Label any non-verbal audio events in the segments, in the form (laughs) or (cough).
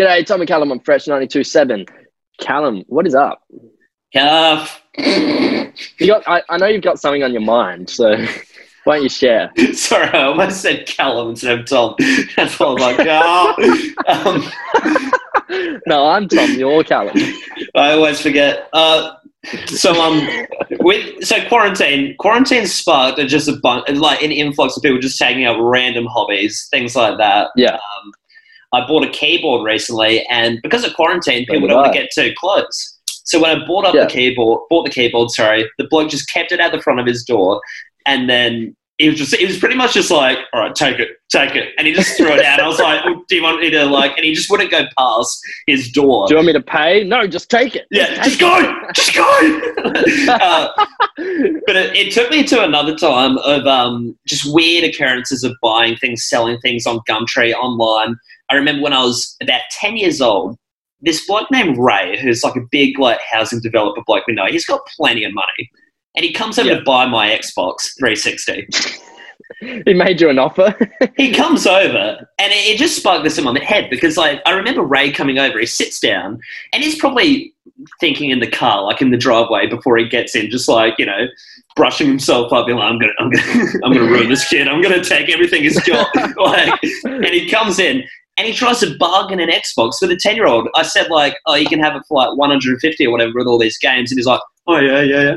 G'day, Tommy Callum. I'm Fresh 92.7. Callum, what is up? Calf. You got? I, I know you've got something on your mind, so (laughs) why don't you share? (laughs) Sorry, I almost said Callum instead of Tom. That's why I was like, oh. um, (laughs) No, I'm Tom. You're Callum. I always forget. Uh, so um, with so quarantine, quarantine sparked just a bunch, like an influx of people just taking up random hobbies, things like that. Yeah. Um, I bought a keyboard recently, and because of quarantine, people don't want to get too close. So when I bought up Yeah. the keyboard, bought the keyboard, sorry, the bloke just kept it at the front of his door, and then he was just, he was pretty much just like, all right, take it, take it, and he just threw it out. I was like, oh, do you want me to like? And he just wouldn't go past his door. Do you want me to pay? No, just take it. Yeah, just go, just go. (laughs) uh, but it, it took me to another time of um, just weird occurrences of buying things, selling things on Gumtree online. I remember when I was about ten years old, this bloke named Ray, who's like a big like housing developer bloke we know, he's got plenty of money, and he comes over Yeah. to buy my Xbox 360. (laughs) he made you an offer. (laughs) he comes over and it, it just sparked this in my head because like I remember Ray coming over, he sits down and he's probably thinking in the car, like in the driveway before he gets in, just like, you know, brushing himself up, being like, I'm gonna I'm gonna (laughs) I'm gonna ruin this kid, I'm gonna take everything he's got. like and he comes in and he tries to bargain an Xbox for the ten year old. I said like, Oh, you can have it for like one hundred and fifty or whatever with all these games and he's like, Oh yeah, yeah, yeah.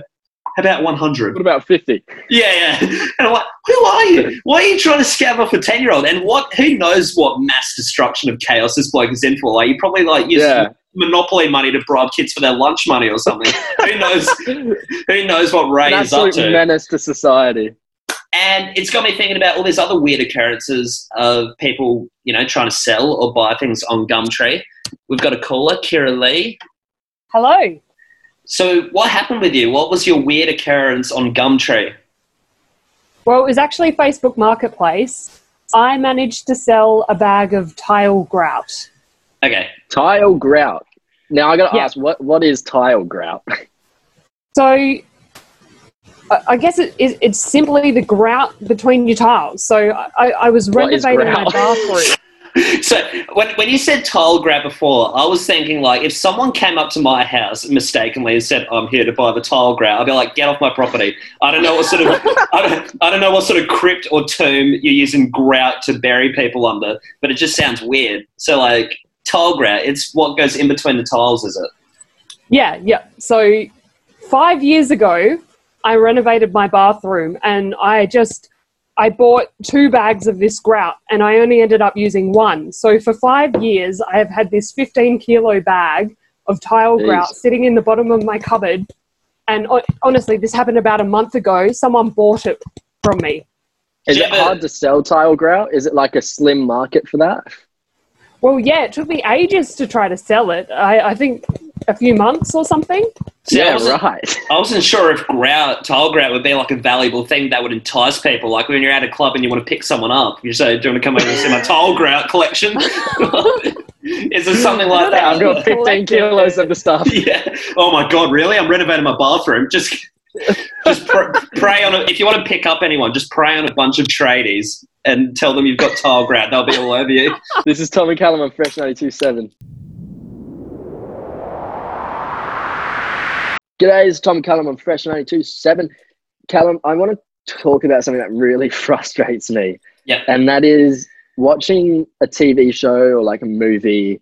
How about one hundred? what about 50? Yeah, yeah. (laughs) And I'm like, who are you? Why are you trying to scam off a ten year old? And what? Who knows what mass destruction of chaos this bloke is in for? Like, you probably like use Yeah. monopoly money to bribe kids for their lunch money or something. (laughs) who knows? Who knows what Ray An is up to? menace to society. And it's got me thinking about all these other weird occurrences of people, you know, trying to sell or buy things on Gumtree. We've got a caller, Kira Lee. Hello. So, what happened with you? What was your weird occurrence on Gumtree? Well, it was actually Facebook Marketplace. I managed to sell a bag of tile grout. Okay, Tile grout. Now I got to Yeah. ask, what what is tile grout? (laughs) So I guess it, it, it's simply the grout between your tiles. So I, I was renovating my bathroom. (laughs) So when, when you said tile grab before, I was thinking like if someone came up to my house mistakenly and said I'm here to buy the tile grab, I'd be like, get off my property. I don't know what sort of I don't, I don't know what sort of crypt or tomb you're using grout to bury people under, but it just sounds weird. So like tile grout, it's what goes in between the tiles, is it? Yeah, yeah. So five years ago, I renovated my bathroom and I just I bought two bags of this grout and I only ended up using one. So for five years, I have had this 15 kilo bag of tile Jeez. grout sitting in the bottom of my cupboard. And honestly, this happened about a month ago. Someone bought it from me. Is it hard to sell tile grout? Is it like a slim market for that? Well, yeah, it took me ages to try to sell it. I, I think a few months or something. See, I yeah, wasn't- right. I wasn't sure if grout, tile grout would be like a valuable thing that would entice people. Like when you're at a club and you want to pick someone up, you say, "Do you want to come over and see my (laughs) tile grout collection?" (laughs) Is there something like that? I've got 15 kilos of the stuff. (laughs) yeah. Oh my god, really? I'm renovating my bathroom. Just, just pr- prey on it. If you want to pick up anyone, just prey on a bunch of tradies and tell them you've got tile grout. They'll be all over you. This is Tommy Callum on Fresh 92.7. G'day, it's Tom Callum on Fresh 92.7. Callum, I want to talk about something that really (laughs) frustrates me, Yeah. and that is watching a TV show or like a movie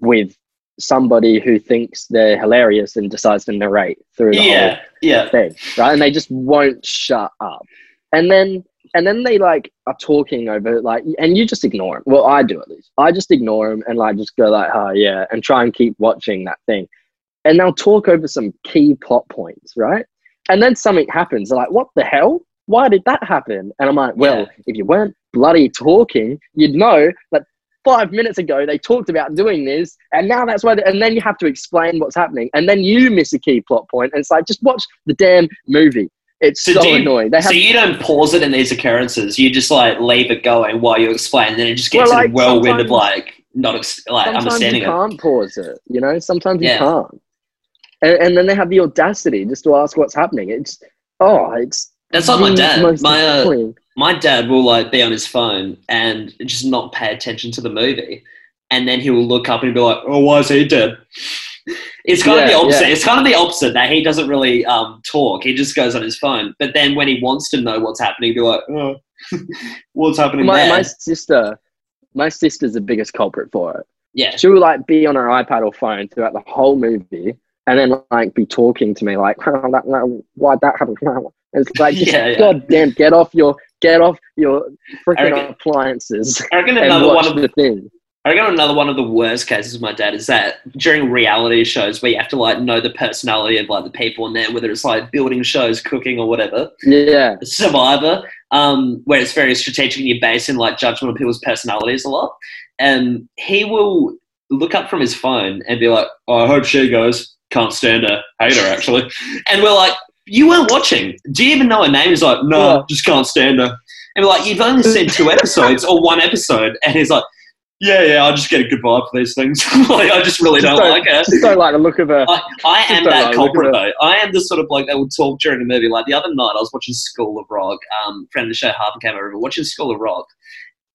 with somebody who thinks they're hilarious and decides to narrate through the whole Yeah. Yeah. thing, right? And they just won't shut up. And then and then they like are talking over like, and you just ignore them. Well, I do at least. I just ignore them and like just go like, oh yeah, and try and keep watching that thing. And they'll talk over some key plot points, right? And then something happens. They're like, what the hell? Why did that happen? And I'm like, well, Yeah. if you weren't bloody talking, you'd know that five minutes ago they talked about doing this, and now that's why. they- and then you have to explain what's happening, and then you miss a key plot point. and it's like just watch the damn movie. It's So so, you- annoying. They So you don't pause it in these occurrences. You just like leave it going while you explain, and then it just gets Well, in a whirlwind of like not ex- like sometimes understanding you can't pause it. You know, sometimes you Yeah. can't. And, and then they have the audacity just to ask what's happening. It's oh, it's That's like my dad. My uh, my dad will like be on his phone and just not pay attention to the movie. and then he will look up and be like, "Oh, why is he dead?" (laughs) It's kind of the opposite. yeah. It's kind of the opposite that he doesn't really um, talk. He just goes on his phone. But then when he wants to know what's happening, he'll be like, "Oh, (laughs) what's happening My, there?" my sister, my sister's the biggest culprit for it. yeah, She will like be on her iPad or phone throughout the whole movie, and then like be talking to me like, oh, that, no, why'd that happen? (laughs) It's like, (laughs) Yeah, yeah. God damn, get off your get off your freaking appliances I reckon and another one of the thing. I reckon another one of the worst cases with my dad is that during reality shows where you have to like know the personality of like the people in there, whether it's like building shows, cooking, or whatever. Yeah, Survivor, um, where it's very strategic and you're based in like judgment of people's personalities a lot. And he will look up from his phone and be like, oh, I hope she goes. Can't stand her. Hate her, actually. And we're like, you weren't watching. Do you even know her name? He's like, no, Yeah. just can't stand her. And we're like, you've only seen two episodes or one episode. And he's like, yeah, yeah, I just get a good vibe for these things. (laughs) like, I just really Just don't don't- like her. just don't like the look of her. I, I am that like, culprit though. I am the sort of bloke that will talk during a movie. Like the other night, I was watching School of Rock. Um, friend of the show, Harper came over, watching School of Rock,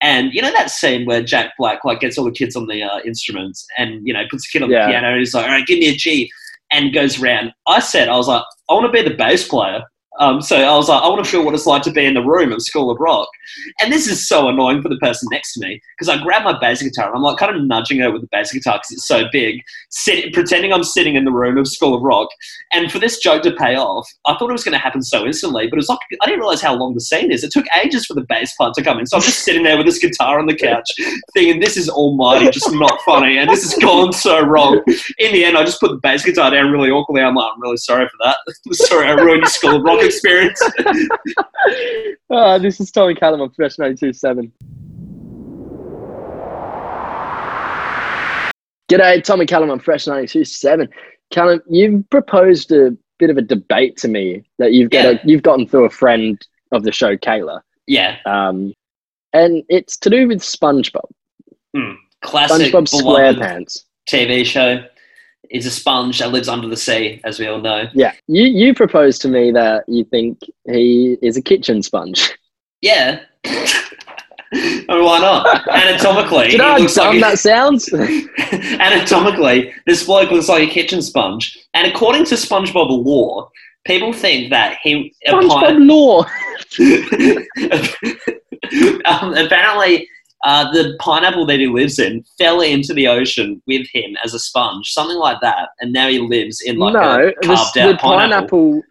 and you know that scene where Jack Black like gets all the kids on the uh, instruments and you know puts a kid on Yeah. the piano and he's like, "All right, give me a G," and goes round. I said, I was like, I want to be the bass player. Um, so I was like, I want to feel what it's like to be in the room of School of Rock. And this is so annoying for the person next to me because I grab my bass guitar and I'm like kind of nudging her with the bass guitar because it's so big, sit, pretending I'm sitting in the room of School of Rock. And for this joke to pay off, I thought it was going to happen so instantly, but it was like I didn't realize how long the scene is. It took ages for the bass part to come in, so I'm just sitting there with this guitar on the couch, thinking this is almighty, just not funny, and this has gone so wrong. In the end, I just put the bass guitar down really awkwardly. I'm like, I'm really sorry for that. (laughs) sorry, I ruined School of Rock experience. Oh, (laughs) this is Tommy Callum on Fresh 92.7. G'day, Tommy Callum on Fresh 92.7. Callum, you've proposed a bit of a debate to me that you've got Yeah. you've gotten through a friend of the show, Kayla. yeah, Um, and it's to do with SpongeBob. classic SpongeBob SquarePants. TV show. Is a sponge that lives under the sea, as we all know. Yeah, you you proposed to me that you think he is a kitchen sponge. (laughs) Yeah. I (laughs) mean, why not? Anatomically, Do you know looks like that sounds? (laughs) anatomically, this bloke looks like a kitchen sponge. And according to SpongeBob lore, people think that he SpongeBob law. um, apparently uh, the pineapple that he lives in fell into the ocean with him as a sponge, something like that, and now he lives in like no, a carved the out pineapple. pineapple.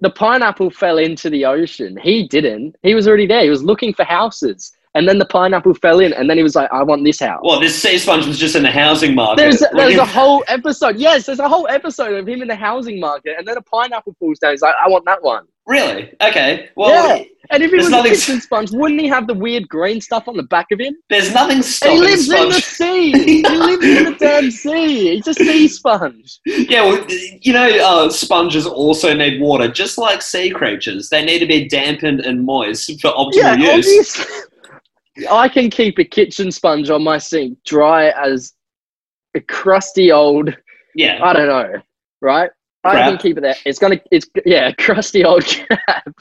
The pineapple fell into the ocean. He didn't. He was already there. He was looking for houses, and then the pineapple fell in, and then he was like, "I want this house." Well, this sea sponge was just in the housing market. There's a, there's a whole episode. Yes, there's a whole episode of him in the housing market, and then a pineapple falls down. He's like, "I want that one." Really okay. Well, Yeah. And if he was nothing- a kitchen sponge, wouldn't he have the weird green stuff on the back of him? there's nothing And stopping he lives in the sea. (laughs) he lives in the damn sea. He's a sea sponge. Yeah, well, you know, uh, sponges also need water, just like sea creatures. They need to be dampened and moist for optimal Yeah, use. obviously. I can keep a kitchen sponge on my sink dry as a crusty old, Yeah, I don't know, right? I can keep it there. It's gonna, it's yeah, (laughs) crusty old crab,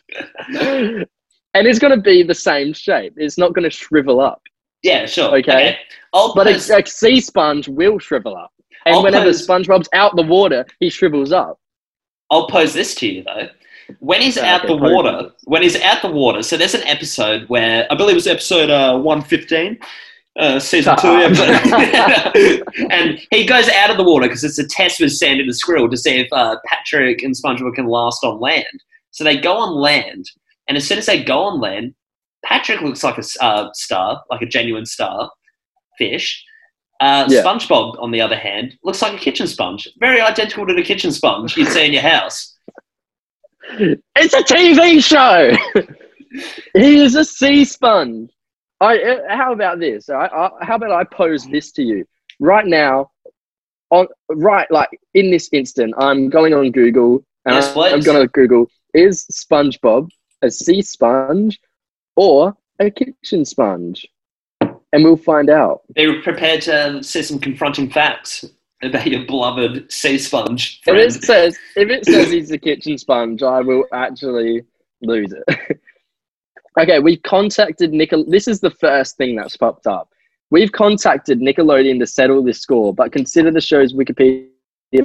and it's gonna be the same shape. It's not gonna shrivel up. yeah, sure. Okay. I'll But post, a, a sea sponge will shrivel up, and I'll whenever pose- SpongeBob's out the water, he shrivels up. I'll pose this to you though. When he's out okay, the water, when he's out the water, so there's an episode where I believe it was episode uh, one fifteen, uh, season two, episode. (laughs) and he goes out of the water because it's a test with Sandy the Squirrel to see if uh, Patrick and SpongeBob can last on land. So they go on land, and as soon as they go on land, Patrick looks like a uh, star, like a genuine star fish. Uh, Yeah. SpongeBob, on the other hand, looks like a kitchen sponge, very identical to the kitchen sponge you'd see in your house. It's a TV show. (laughs) he is a sea sponge. I. uh, How about this? I, I, how about I pose this to you right now? On right, like in this instant, I'm going on Google and Yes, I- I'm going to Google is SpongeBob a sea sponge or a kitchen sponge, and we'll find out. Be prepared to see some confronting facts about your beloved sea sponge If it says if it says (laughs) he's a kitchen sponge, I will actually lose it. (laughs) okay, we've contacted Nicol. This is the first thing that's popped up. We've contacted Nickelodeon to settle this score, but consider the show's Wikipedia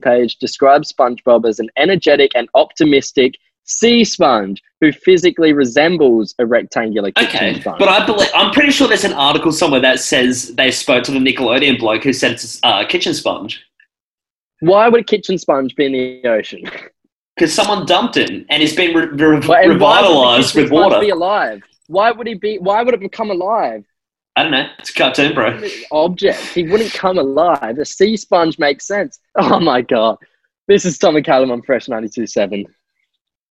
page describes SpongeBob as an energetic and optimistic sea sponge who physically resembles a rectangular kitchen Okay, sponge. but I believe I'm pretty sure there's an article somewhere that says they spoke to the Nickelodeon bloke who said it's a uh, kitchen sponge Why would a kitchen sponge be in the ocean? (laughs) because someone dumped him and he's been re- re- Why- and why would the revitalized with water. Be alive? Why would he be? Why would it become alive? I don't know. It's a cartoon, bro. Object. He wouldn't come alive. A sea sponge makes sense. Oh my god. This is Tom and Callum on Fresh 92.7.